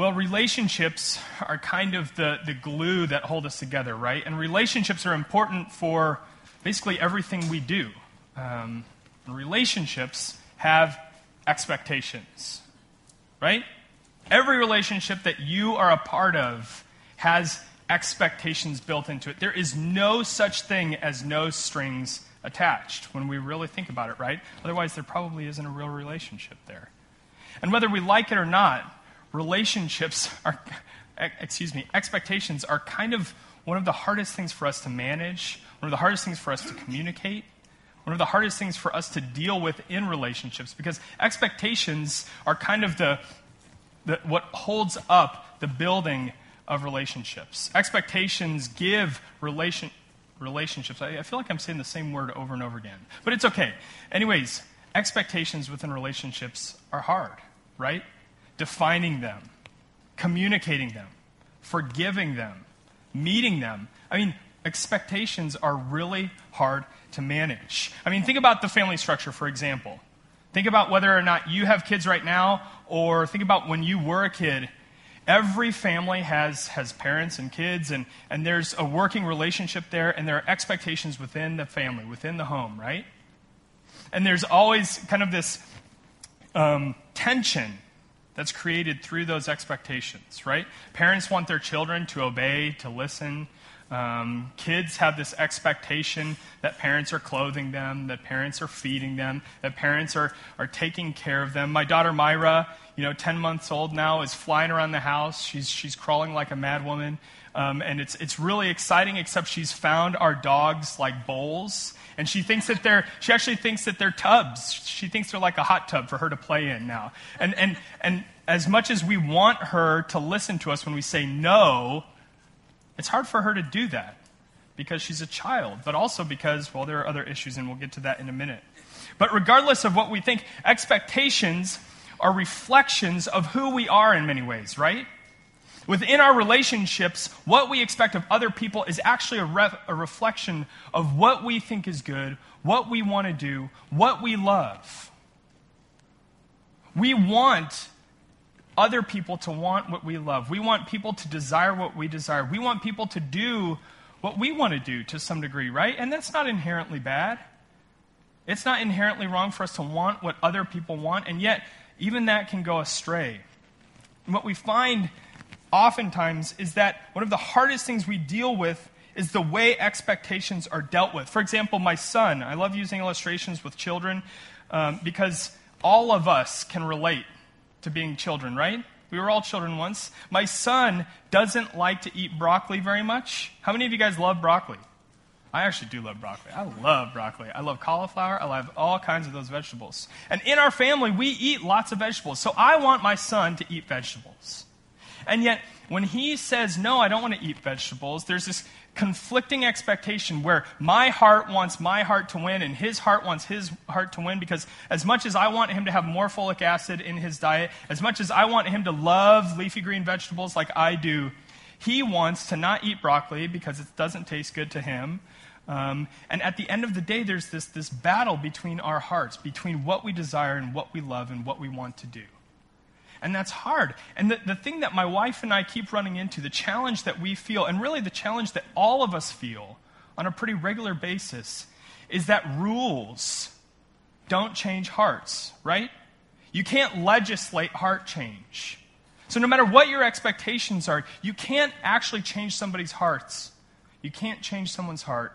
Well, relationships are kind of the, the glue that hold us together, right? And relationships are important for basically everything we do. Um, relationships have expectations, right? Every relationship that you are a part of has expectations built into it. There is no such thing as no strings attached when we really think about it, right? Otherwise, there probably isn't a real relationship there. And whether we like it or not, relationships are, excuse me, expectations are kind of one of the hardest things for us to manage, one of the hardest things for us to communicate, one of the hardest things for us to deal with in relationships because expectations are kind of the, the what holds up the building of relationships. Expectations give relation, relationships. I, I feel like I'm saying the same word over and over again, but it's okay. Anyways, expectations within relationships are hard, right? Defining them, communicating them, forgiving them, meeting them. I mean, expectations are really hard to manage. I mean, think about the family structure, for example. Think about whether or not you have kids right now, or think about when you were a kid Every family has, has parents and kids, and, and there's a working relationship there, and there are expectations within the family, within the home, right? And there's always kind of this um, tension that's created through those expectations, right? Parents want their children to obey, to listen. Um, kids have this expectation that parents are clothing them, that parents are feeding them, that parents are, are taking care of them. My daughter Myra you know, 10 months old now, is flying around the house. She's, she's crawling like a madwoman. Um, and it's, it's really exciting, except she's found our dogs like bowls. And she thinks that they're, she actually thinks that they're tubs. She thinks they're like a hot tub for her to play in now. And, and, and as much as we want her to listen to us when we say no, it's hard for her to do that because she's a child, but also because, well, there are other issues, and we'll get to that in a minute. But regardless of what we think, expectations are reflections of who we are in many ways, right? Within our relationships, what we expect of other people is actually a, re- a reflection of what we think is good, what we want to do, what we love. We want other people to want what we love. We want people to desire what we desire. We want people to do what we want to do to some degree, right? And that's not inherently bad. It's not inherently wrong for us to want what other people want, and yet even that can go astray. And what we find oftentimes is that one of the hardest things we deal with is the way expectations are dealt with. For example, my son, I love using illustrations with children um, because all of us can relate to being children, right? We were all children once. My son doesn't like to eat broccoli very much. How many of you guys love broccoli? I actually do love broccoli. I love broccoli. I love cauliflower. I love all kinds of those vegetables. And in our family, we eat lots of vegetables. So I want my son to eat vegetables. And yet, when he says, No, I don't want to eat vegetables, there's this conflicting expectation where my heart wants my heart to win and his heart wants his heart to win because as much as I want him to have more folic acid in his diet, as much as I want him to love leafy green vegetables like I do, he wants to not eat broccoli because it doesn't taste good to him. Um, and at the end of the day, there's this, this battle between our hearts, between what we desire and what we love and what we want to do. And that's hard. And the, the thing that my wife and I keep running into, the challenge that we feel, and really the challenge that all of us feel on a pretty regular basis, is that rules don't change hearts, right? You can't legislate heart change. So, no matter what your expectations are, you can't actually change somebody's hearts. You can't change someone's heart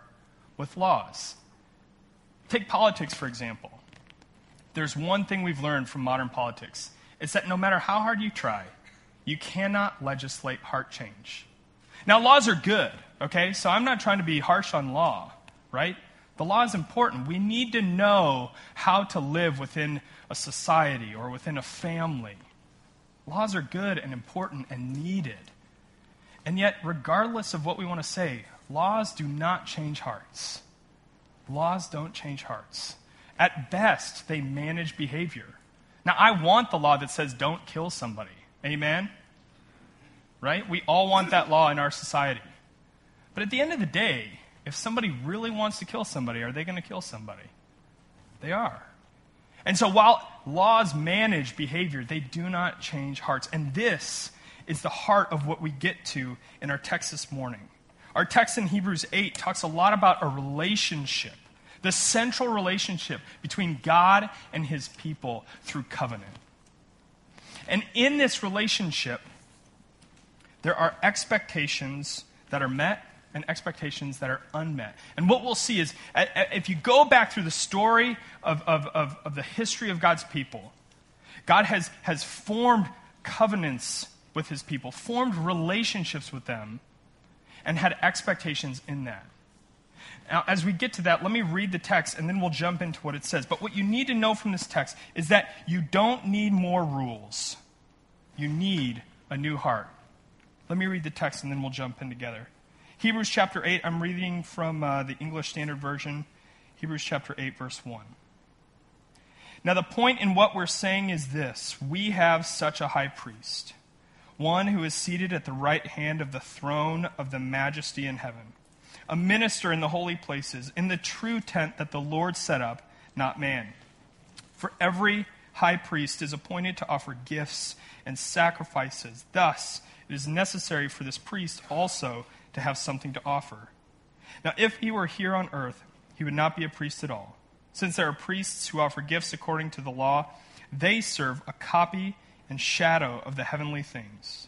with laws. Take politics, for example. There's one thing we've learned from modern politics it's that no matter how hard you try, you cannot legislate heart change. Now, laws are good, okay? So I'm not trying to be harsh on law, right? The law is important. We need to know how to live within a society or within a family. Laws are good and important and needed. And yet, regardless of what we want to say, Laws do not change hearts. Laws don't change hearts. At best, they manage behavior. Now, I want the law that says don't kill somebody. Amen? Right? We all want that law in our society. But at the end of the day, if somebody really wants to kill somebody, are they going to kill somebody? They are. And so while laws manage behavior, they do not change hearts. And this is the heart of what we get to in our text this morning. Our text in Hebrews 8 talks a lot about a relationship, the central relationship between God and his people through covenant. And in this relationship, there are expectations that are met and expectations that are unmet. And what we'll see is if you go back through the story of, of, of, of the history of God's people, God has, has formed covenants with his people, formed relationships with them, and had expectations in that. Now, as we get to that, let me read the text and then we'll jump into what it says. But what you need to know from this text is that you don't need more rules, you need a new heart. Let me read the text and then we'll jump in together. Hebrews chapter 8, I'm reading from uh, the English Standard Version. Hebrews chapter 8, verse 1. Now, the point in what we're saying is this we have such a high priest, one who is seated at the right hand of the throne of the majesty in heaven, a minister in the holy places, in the true tent that the Lord set up, not man. For every high priest is appointed to offer gifts and sacrifices. Thus, it is necessary for this priest also to have something to offer. Now, if he were here on earth, he would not be a priest at all. Since there are priests who offer gifts according to the law, they serve a copy and shadow of the heavenly things.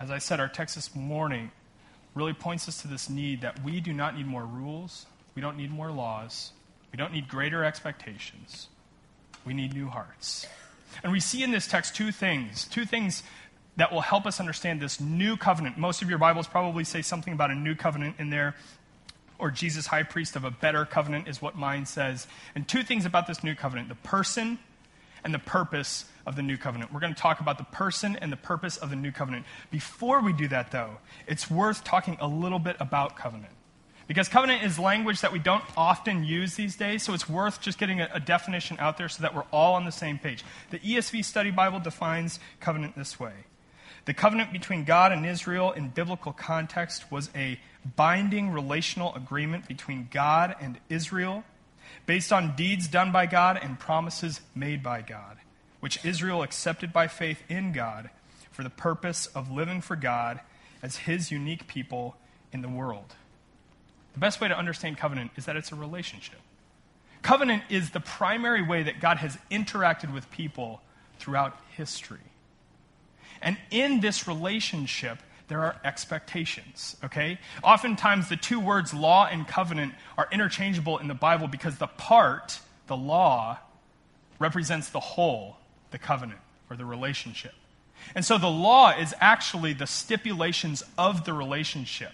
As I said, our text this morning really points us to this need that we do not need more rules, we don't need more laws, we don't need greater expectations. We need new hearts. And we see in this text two things, two things that will help us understand this new covenant. Most of your Bibles probably say something about a new covenant in there or Jesus, high priest of a better covenant, is what mine says. And two things about this new covenant the person and the purpose of the new covenant. We're going to talk about the person and the purpose of the new covenant. Before we do that, though, it's worth talking a little bit about covenant. Because covenant is language that we don't often use these days, so it's worth just getting a, a, definition out there so that we're all on the same page. The ESV Study Bible defines covenant this way The covenant between God and Israel in biblical context was a binding relational agreement between God and Israel based on deeds done by God and promises made by God, which Israel accepted by faith in God for the purpose of living for God as his unique people in the world. The best way to understand covenant is that it's a relationship. Covenant is the primary way that God has interacted with people throughout history. And in this relationship, there are expectations, okay? Oftentimes, the two words law and covenant are interchangeable in the Bible because the part, the law, represents the whole, the covenant, or the relationship. And so the law is actually the stipulations of the relationship.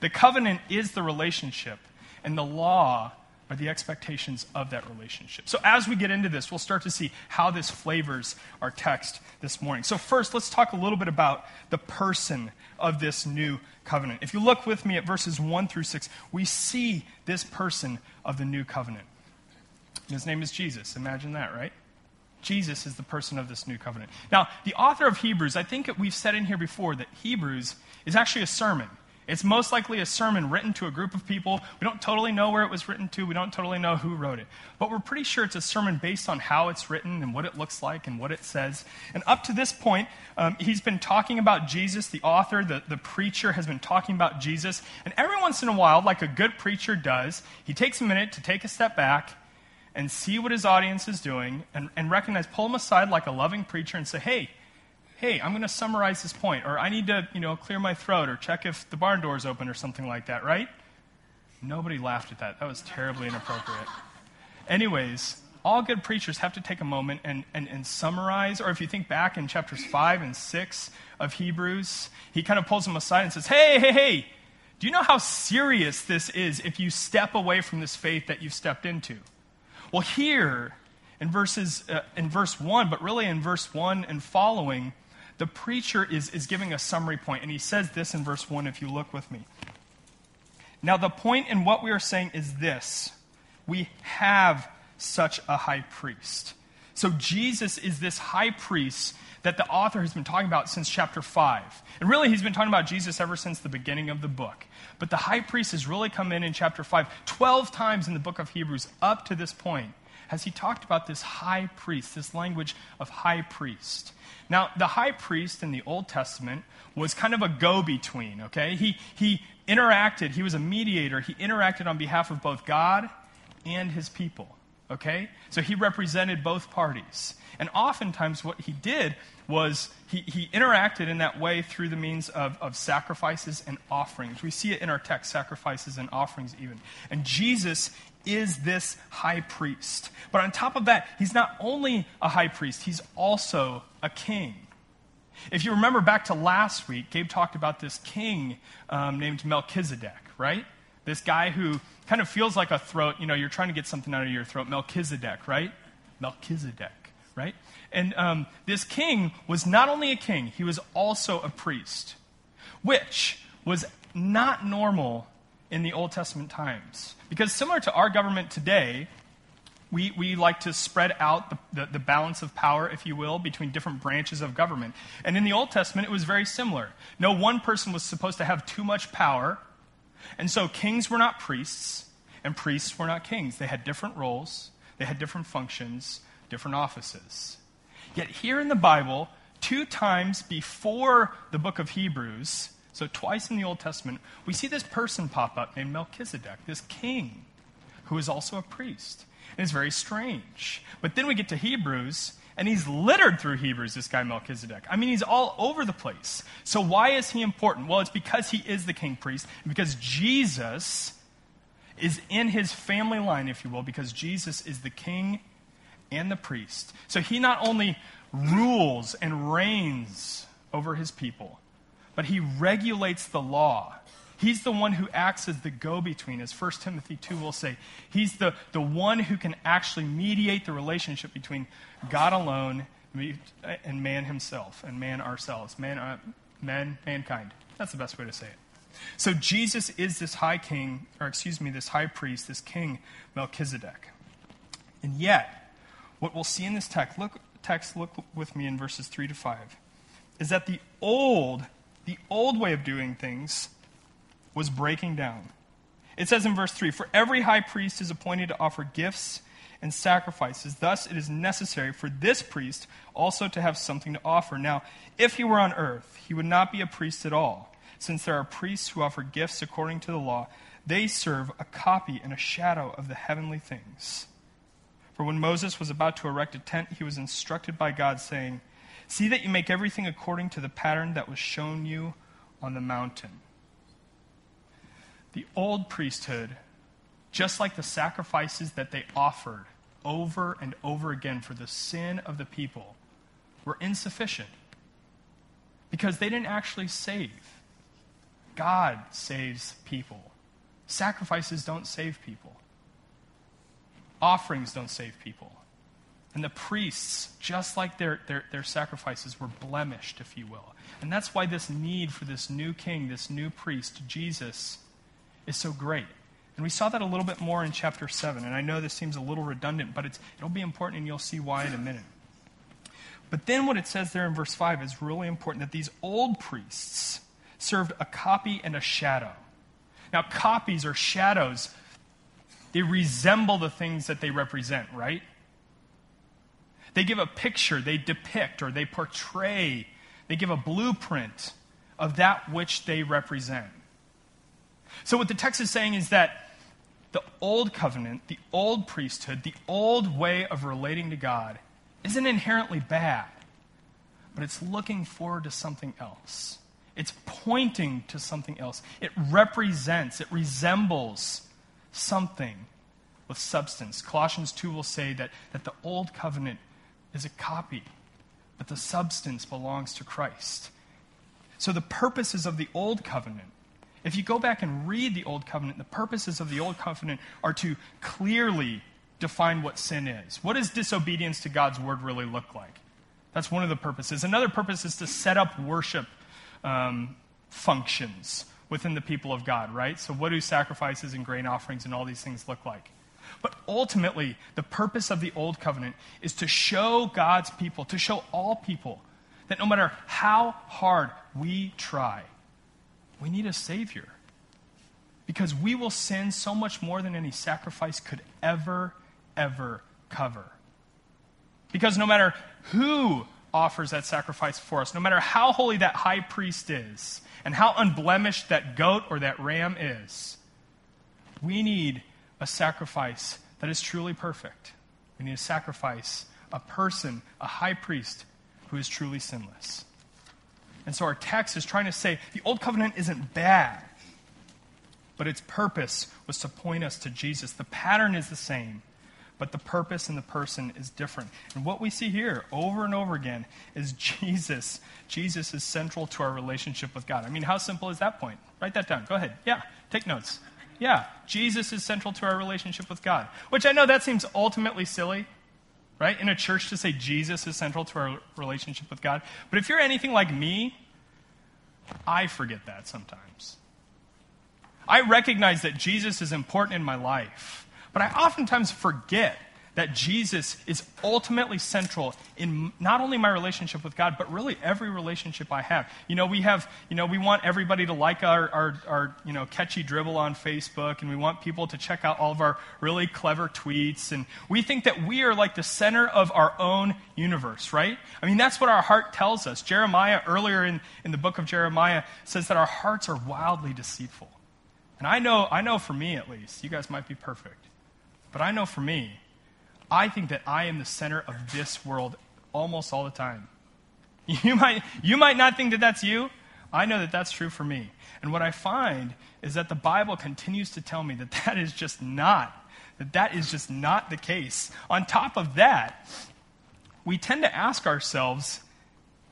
The covenant is the relationship, and the law are the expectations of that relationship. So, as we get into this, we'll start to see how this flavors our text this morning. So, first, let's talk a little bit about the person of this new covenant. If you look with me at verses 1 through 6, we see this person of the new covenant. His name is Jesus. Imagine that, right? Jesus is the person of this new covenant. Now, the author of Hebrews, I think we've said in here before that Hebrews is actually a sermon. It's most likely a sermon written to a group of people. We don't totally know where it was written to, we don't totally know who wrote it. But we're pretty sure it's a sermon based on how it's written and what it looks like and what it says. And up to this point, um, he's been talking about Jesus. The author, the, the preacher, has been talking about Jesus. And every once in a while, like a good preacher does, he takes a minute to take a step back and see what his audience is doing and, and recognize, pull them aside like a loving preacher and say, hey, hey, I'm going to summarize this point, or I need to, you know, clear my throat, or check if the barn door is open, or something like that, right? Nobody laughed at that. That was terribly inappropriate. Anyways, all good preachers have to take a moment and, and, and summarize, or if you think back in chapters 5 and 6 of Hebrews, he kind of pulls them aside and says, hey, hey, hey, do you know how serious this is if you step away from this faith that you've stepped into? Well, here in verses uh, in verse 1, but really in verse 1 and following, the preacher is, is giving a summary point, and he says this in verse 1 if you look with me. Now, the point in what we are saying is this we have such a high priest. So, Jesus is this high priest that the author has been talking about since chapter 5. And really, he's been talking about Jesus ever since the beginning of the book. But the high priest has really come in in chapter 5 12 times in the book of Hebrews up to this point has he talked about this high priest, this language of high priest. Now, the high priest in the Old Testament was kind of a go between, okay? He, he interacted, he was a mediator, he interacted on behalf of both God and his people, okay? So he represented both parties. And oftentimes, what he did was he, he interacted in that way through the means of, of sacrifices and offerings. We see it in our text, sacrifices and offerings, even. And Jesus is this high priest. But on top of that, he's not only a high priest, he's also a king. If you remember back to last week, Gabe talked about this king um, named Melchizedek, right? This guy who kind of feels like a throat, you know, you're trying to get something out of your throat. Melchizedek, right? Melchizedek, right? And um, this king was not only a king, he was also a priest, which was not normal in the Old Testament times. Because similar to our government today, we, we like to spread out the, the, the, balance of power, if you will, between different branches of government. And in the Old Testament, it was very similar. No one person was supposed to have too much power. And so kings were not priests, and priests were not kings. They had different roles, they had different functions, different offices. Yet here in the Bible, two times before the book of Hebrews, so, twice in the Old Testament, we see this person pop up named Melchizedek, this king who is also a priest. And it's very strange. But then we get to Hebrews, and he's littered through Hebrews, this guy Melchizedek. I mean, he's all over the place. So, why is he important? Well, it's because he is the king priest, because Jesus is in his family line, if you will, because Jesus is the king and the priest. So, he not only rules and reigns over his people, but he regulates the law. He's the one who acts as the go between, as 1 Timothy 2 will say. He's the, the one who can actually mediate the relationship between God alone and man himself, and man ourselves, man, uh, man, mankind. That's the best way to say it. So Jesus is this high king, or excuse me, this high priest, this king Melchizedek. And yet, what we'll see in this text, look, text, look with me in verses 3 to 5, is that the old the old way of doing things was breaking down. It says in verse 3 For every high priest is appointed to offer gifts and sacrifices. Thus, it is necessary for this priest also to have something to offer. Now, if he were on earth, he would not be a priest at all, since there are priests who offer gifts according to the law. They serve a copy and a shadow of the heavenly things. For when Moses was about to erect a tent, he was instructed by God, saying, See that you make everything according to the pattern that was shown you on the mountain. The old priesthood, just like the sacrifices that they offered over and over again for the sin of the people, were insufficient because they didn't actually save. God saves people. Sacrifices don't save people. Offerings don't save people. And the priests, just like their, their, their sacrifices, were blemished, if you will. And that's why this need for this new king, this new priest, Jesus, is so great. And we saw that a little bit more in chapter 7. And I know this seems a little redundant, but it'll be important, and you'll see why in a minute. But then what it says there in verse 5 is really important that these old priests served a copy and a shadow. Now, copies or shadows, they resemble the things that they represent, right? They give a picture, they depict, or they portray, they give a blueprint of that which they represent. So, what the text is saying is that the old covenant, the old priesthood, the old way of relating to God isn't inherently bad, but it's looking forward to something else. It's pointing to something else. It represents, it resembles something with substance. Colossians 2 will say that, that the old covenant is a copy, but the substance belongs to Christ. So the purposes of the old covenant, if you go back and read the old covenant, the purposes of the old covenant are to clearly define what sin is. What does disobedience to God's word really look like? That's one of the purposes. Another purpose is to set up worship um, functions within the people of God, right? So, what do sacrifices and grain offerings and all these things look like? But ultimately, the purpose of the Old Covenant is to show God's people, to show all people, that no matter how hard we try, we need a Savior. Because we will sin so much more than any sacrifice could ever, ever cover. Because no matter who offers that sacrifice for us, no matter how holy that high priest is, and how unblemished that goat or that ram is, we need a sacrifice that is truly perfect. We need a sacrifice, a person, a high priest who is truly sinless. And so our text is trying to say the old covenant isn't bad, but its purpose was to point us to Jesus. The pattern is the same, but the purpose and the person is different. And what we see here over and over again is Jesus. Jesus is central to our relationship with God. I mean, how simple is that point? Write that down. Go ahead. Yeah, take notes. Yeah, Jesus is central to our relationship with God. Which I know that seems ultimately silly, right? In a church to say Jesus is central to our relationship with God. But if you're anything like me, I forget that sometimes. I recognize that Jesus is important in my life, but I oftentimes forget that Jesus is ultimately central in not only my relationship with God, but really every relationship I have. You know, we have, you know, we want everybody to like our, our, our, you know, catchy dribble on Facebook, and we want people to check out all of our really clever tweets, and we think that we are like the center of our own universe, right? I mean, that's what our heart tells us. Jeremiah, earlier in, in the book of Jeremiah, says that our hearts are wildly deceitful. And I know, I know for me at least, you guys might be perfect, but I know for me, I think that I am the center of this world almost all the time. You might, you might not think that that's you. I know that that's true for me. And what I find is that the Bible continues to tell me that that is just not, that that is just not the case. On top of that, we tend to ask ourselves,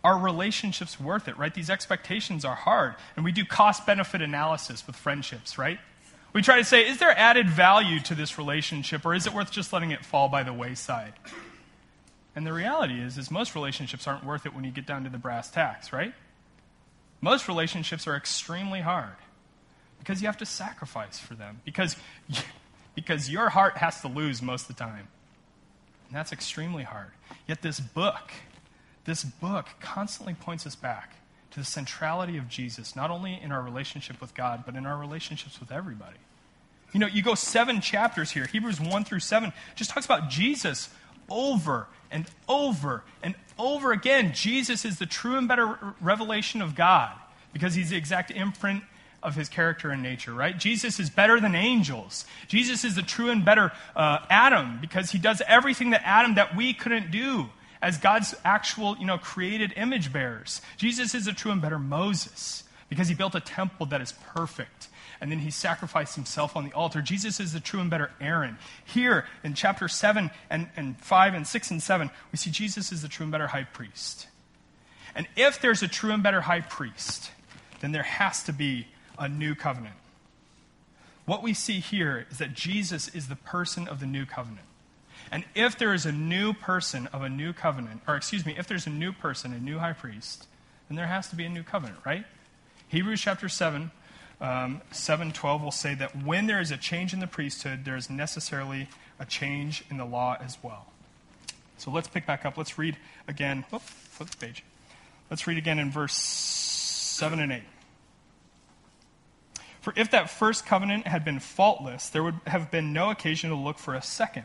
are relationships worth it, right? These expectations are hard. And we do cost benefit analysis with friendships, right? We try to say, is there added value to this relationship, or is it worth just letting it fall by the wayside? And the reality is, is most relationships aren't worth it when you get down to the brass tacks, right? Most relationships are extremely hard because you have to sacrifice for them, because, because your heart has to lose most of the time. And that's extremely hard. Yet this book, this book constantly points us back to the centrality of Jesus, not only in our relationship with God, but in our relationships with everybody. You know, you go seven chapters here, Hebrews 1 through 7, just talks about Jesus over and over and over again. Jesus is the true and better revelation of God because he's the exact imprint of his character and nature, right? Jesus is better than angels. Jesus is the true and better uh, Adam because he does everything that Adam that we couldn't do as God's actual, you know, created image bearers. Jesus is a true and better Moses because he built a temple that is perfect. And then he sacrificed himself on the altar. Jesus is the true and better Aaron. Here in chapter 7 and, and 5 and 6 and 7, we see Jesus is the true and better high priest. And if there's a true and better high priest, then there has to be a new covenant. What we see here is that Jesus is the person of the new covenant. And if there is a new person of a new covenant, or excuse me, if there's a new person, a new high priest, then there has to be a new covenant, right? Hebrews chapter 7, um, 712 will say that when there is a change in the priesthood, there is necessarily a change in the law as well. So let's pick back up. Let's read again. Oh, flip the page. Let's read again in verse 7 and 8. For if that first covenant had been faultless, there would have been no occasion to look for a second.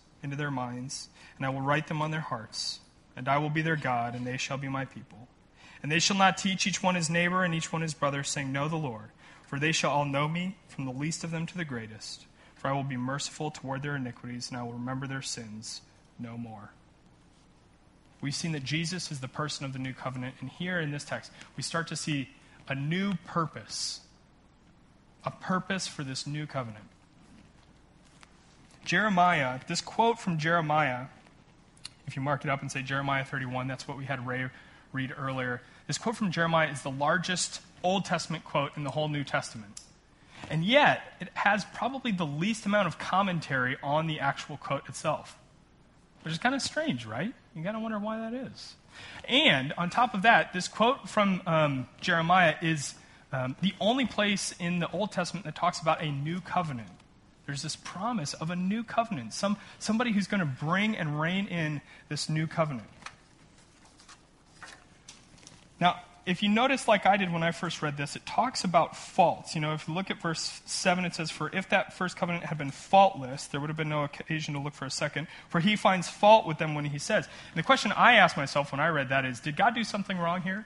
into their minds, and I will write them on their hearts. And I will be their God, and they shall be my people. And they shall not teach each one his neighbor and each one his brother, saying, Know the Lord. For they shall all know me, from the least of them to the greatest. For I will be merciful toward their iniquities, and I will remember their sins no more. We've seen that Jesus is the person of the new covenant, and here in this text, we start to see a new purpose, a purpose for this new covenant. Jeremiah, this quote from Jeremiah, if you mark it up and say Jeremiah 31, that's what we had Ray read earlier. This quote from Jeremiah is the largest Old Testament quote in the whole New Testament. And yet, it has probably the least amount of commentary on the actual quote itself. Which is kind of strange, right? You got to wonder why that is. And on top of that, this quote from um, Jeremiah is um, the only place in the Old Testament that talks about a new covenant. There's this promise of a new covenant, some, somebody who's going to bring and reign in this new covenant. Now, if you notice, like I did when I first read this, it talks about faults. You know, if you look at verse 7, it says, For if that first covenant had been faultless, there would have been no occasion to look for a second. For he finds fault with them when he says. And the question I asked myself when I read that is Did God do something wrong here?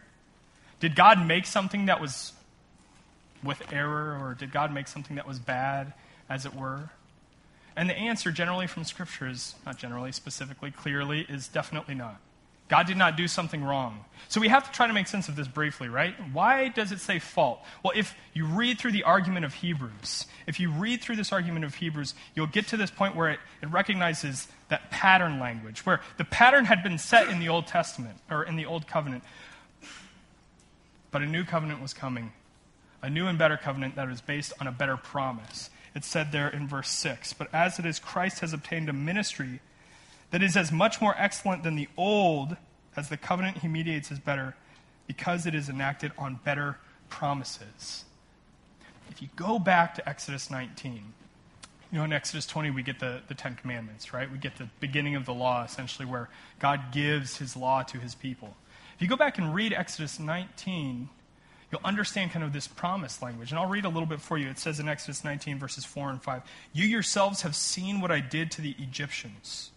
Did God make something that was with error, or did God make something that was bad, as it were? And the answer, generally from Scripture, is not generally, specifically, clearly, is definitely not. God did not do something wrong. So we have to try to make sense of this briefly, right? Why does it say fault? Well, if you read through the argument of Hebrews, if you read through this argument of Hebrews, you'll get to this point where it, it recognizes that pattern language, where the pattern had been set in the Old Testament, or in the Old Covenant. But a new covenant was coming, a new and better covenant that was based on a better promise. It's said there in verse 6 But as it is, Christ has obtained a ministry that is as much more excellent than the old as the covenant he mediates is better because it is enacted on better promises. If you go back to Exodus 19, you know, in Exodus 20, we get the, the Ten Commandments, right? We get the beginning of the law, essentially, where God gives his law to his people. If you go back and read Exodus 19, you'll understand kind of this promise language. And I'll read a little bit for you. It says in Exodus 19, verses 4 and 5 You yourselves have seen what I did to the Egyptians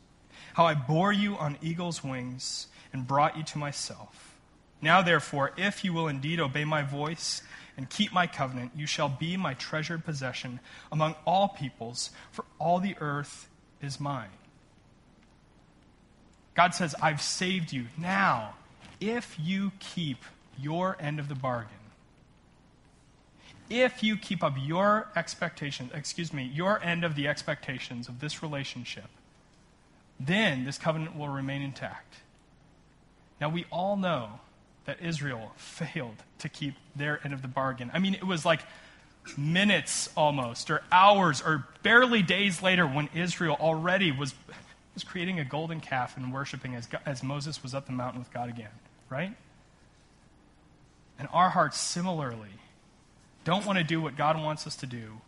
how I bore you on eagle's wings and brought you to myself. Now, therefore, if you will indeed obey my voice and keep my covenant, you shall be my treasured possession among all peoples, for all the earth is mine. God says, I've saved you. Now, if you keep your end of the bargain, if you keep up your expectations, excuse me, your end of the expectations of this relationship, then this covenant will remain intact. Now, we all know that Israel failed to keep their end of the bargain. I mean, it was like minutes almost, or hours, or barely days later when Israel already was, was creating a golden calf and worshiping as, as Moses was up the mountain with God again, right? And our hearts similarly don't want to do what God wants us to do.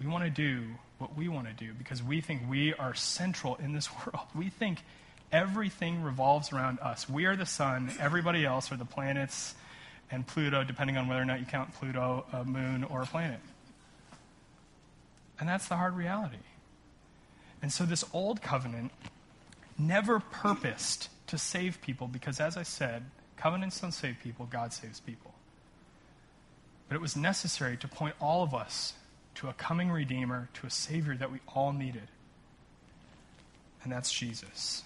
We want to do what we want to do because we think we are central in this world. We think everything revolves around us. We are the sun, everybody else are the planets and Pluto, depending on whether or not you count Pluto a moon or a planet. And that's the hard reality. And so this old covenant never purposed to save people because, as I said, covenants don't save people, God saves people. But it was necessary to point all of us to a coming Redeemer, to a Savior that we all needed. And that's Jesus.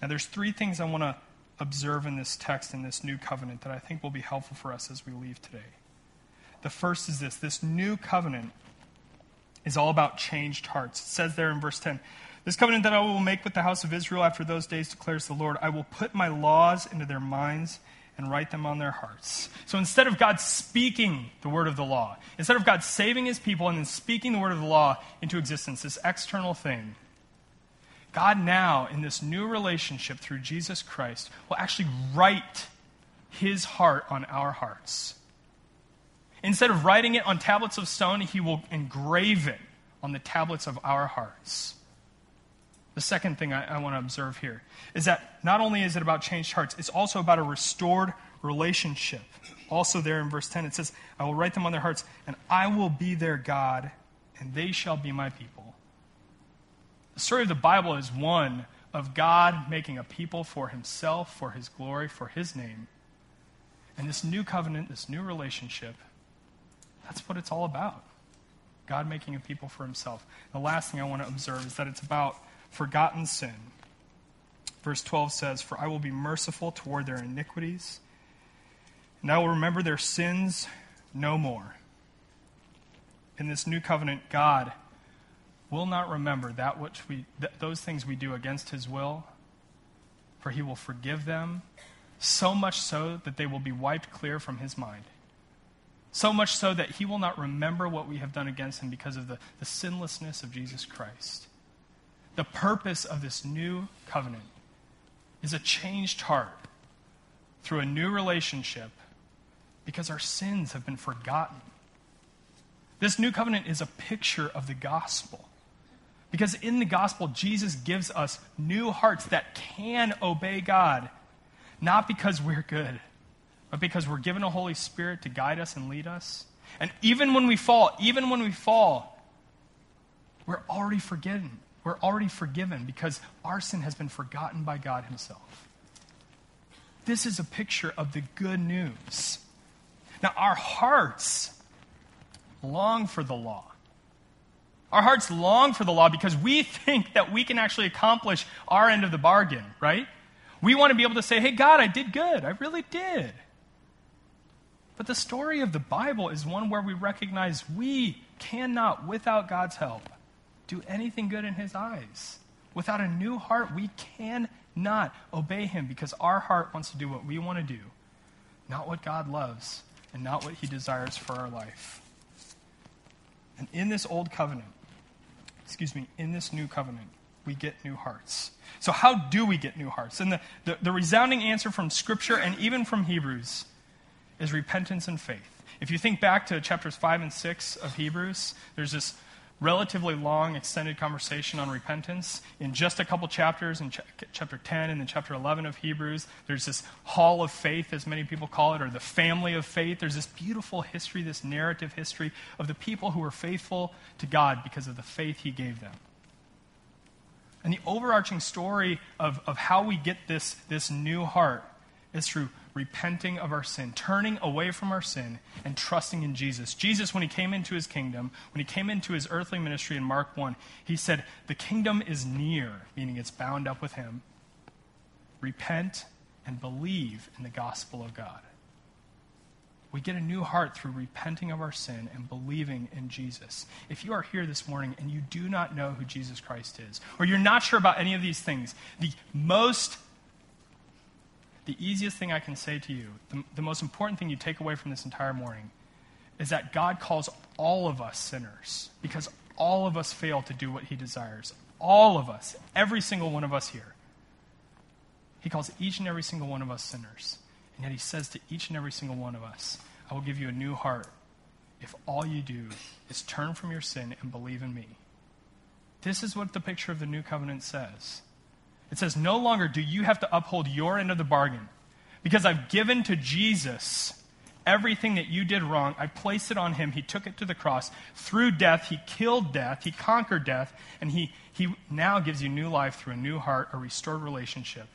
Now, there's three things I want to observe in this text, in this new covenant, that I think will be helpful for us as we leave today. The first is this this new covenant is all about changed hearts. It says there in verse 10 This covenant that I will make with the house of Israel after those days declares the Lord, I will put my laws into their minds and write them on their hearts. So instead of God speaking the word of the law, instead of God saving his people and then speaking the word of the law into existence, this external thing, God now, in this new relationship through Jesus Christ, will actually write his heart on our hearts. Instead of writing it on tablets of stone, he will engrave it on the tablets of our hearts. The second thing I, I want to observe here is that not only is it about changed hearts, it's also about a restored relationship. Also, there in verse 10, it says, I will write them on their hearts, and I will be their God, and they shall be my people. The story of the Bible is one of God making a people for himself, for his glory, for his name. And this new covenant, this new relationship, that's what it's all about. God making a people for himself. The last thing I want to observe is that it's about forgotten sin. Verse 12 says, For I will be merciful toward their iniquities, and I will remember their sins no more. In this new covenant, God will not remember that which we th- those things we do against his will, for he will forgive them, so much so that they will be wiped clear from his mind. So much so that he will not remember what we have done against him because of the, the sinlessness of Jesus Christ. The purpose of this new covenant is a changed heart through a new relationship because our sins have been forgotten. This new covenant is a picture of the gospel. Because in the gospel, Jesus gives us new hearts that can obey God, not because we're good, but because we're given a Holy Spirit to guide us and lead us. And even when we fall, even when we fall, we're already forgiven. We're already forgiven because our sin has been forgotten by God Himself. This is a picture of the good news. Now, our hearts long for the law. Our hearts long for the law because we think that we can actually accomplish our end of the bargain, right? We want to be able to say, hey, God, I did good. I really did. But the story of the Bible is one where we recognize we cannot, without God's help, do anything good in his eyes. Without a new heart, we cannot obey him because our heart wants to do what we want to do, not what God loves and not what he desires for our life. And in this old covenant, excuse me, in this new covenant, we get new hearts. So, how do we get new hearts? And the, the, the resounding answer from Scripture and even from Hebrews is repentance and faith. If you think back to chapters 5 and 6 of Hebrews, there's this relatively long, extended conversation on repentance. In just a couple chapters, in ch- chapter 10 and then chapter 11 of Hebrews, there's this hall of faith, as many people call it, or the family of faith. There's this beautiful history, this narrative history of the people who were faithful to God because of the faith He gave them. And the overarching story of, of how we get this, this new heart is through repenting of our sin, turning away from our sin, and trusting in Jesus. Jesus, when he came into his kingdom, when he came into his earthly ministry in Mark 1, he said, The kingdom is near, meaning it's bound up with him. Repent and believe in the gospel of God. We get a new heart through repenting of our sin and believing in Jesus. If you are here this morning and you do not know who Jesus Christ is, or you're not sure about any of these things, the most the easiest thing I can say to you, the, the most important thing you take away from this entire morning, is that God calls all of us sinners because all of us fail to do what He desires. All of us, every single one of us here. He calls each and every single one of us sinners. And yet He says to each and every single one of us, I will give you a new heart if all you do is turn from your sin and believe in me. This is what the picture of the new covenant says. It says, No longer do you have to uphold your end of the bargain because I've given to Jesus everything that you did wrong. I placed it on him. He took it to the cross. Through death, he killed death, he conquered death, and he, he now gives you new life through a new heart, a restored relationship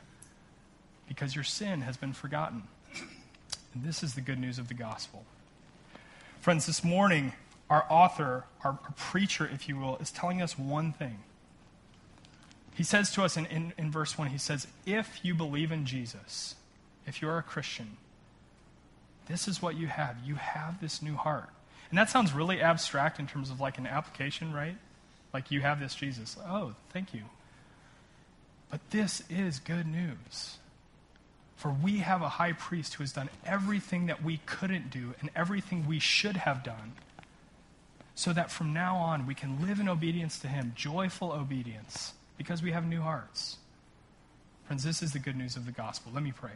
because your sin has been forgotten. And this is the good news of the gospel. Friends, this morning, our author, our preacher, if you will, is telling us one thing he says to us in, in, in, verse 1, he says, If you believe in Jesus, if you're a Christian, this is what you have. You have this new heart. And that sounds really abstract in terms of like an application, right? Like you have this Jesus. Oh, thank you. But this is good news. For we have a high priest who has done everything that we couldn't do and everything we should have done, so that from now on we can live in obedience to him, joyful obedience, because we have new hearts. Friends, this is the good news of the gospel. Let me pray.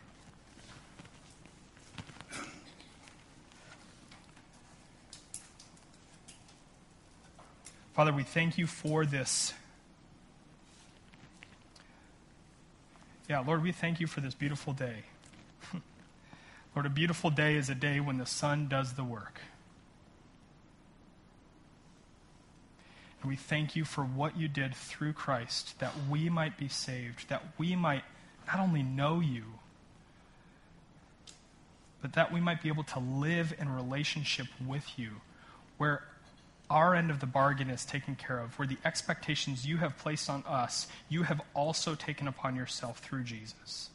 Father, we thank you for this. Yeah, Lord, we thank you for this beautiful day. Lord, a beautiful day is a day when the sun does the work. And we thank you for what you did through Christ, that we might be saved, that we might not only know you, but that we might be able to live in relationship with you, where our end of the bargain is taken care of, where the expectations you have placed on us, you have also taken upon yourself through Jesus.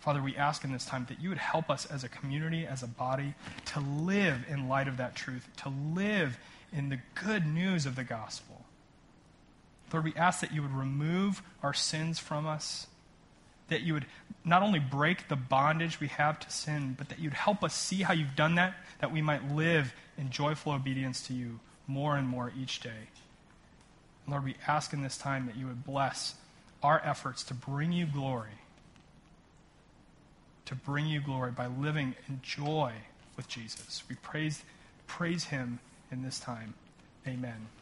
Father, we ask in this time that you would help us as a community, as a body, to live in light of that truth, to live in the good news of the gospel. Lord, we ask that you would remove our sins from us, that you would not only break the bondage we have to sin, but that you'd help us see how you've done that, that we might live in joyful obedience to you more and more each day. Lord, we ask in this time that you would bless our efforts to bring you glory, to bring you glory by living in joy with Jesus. We praise, praise him in this time. Amen.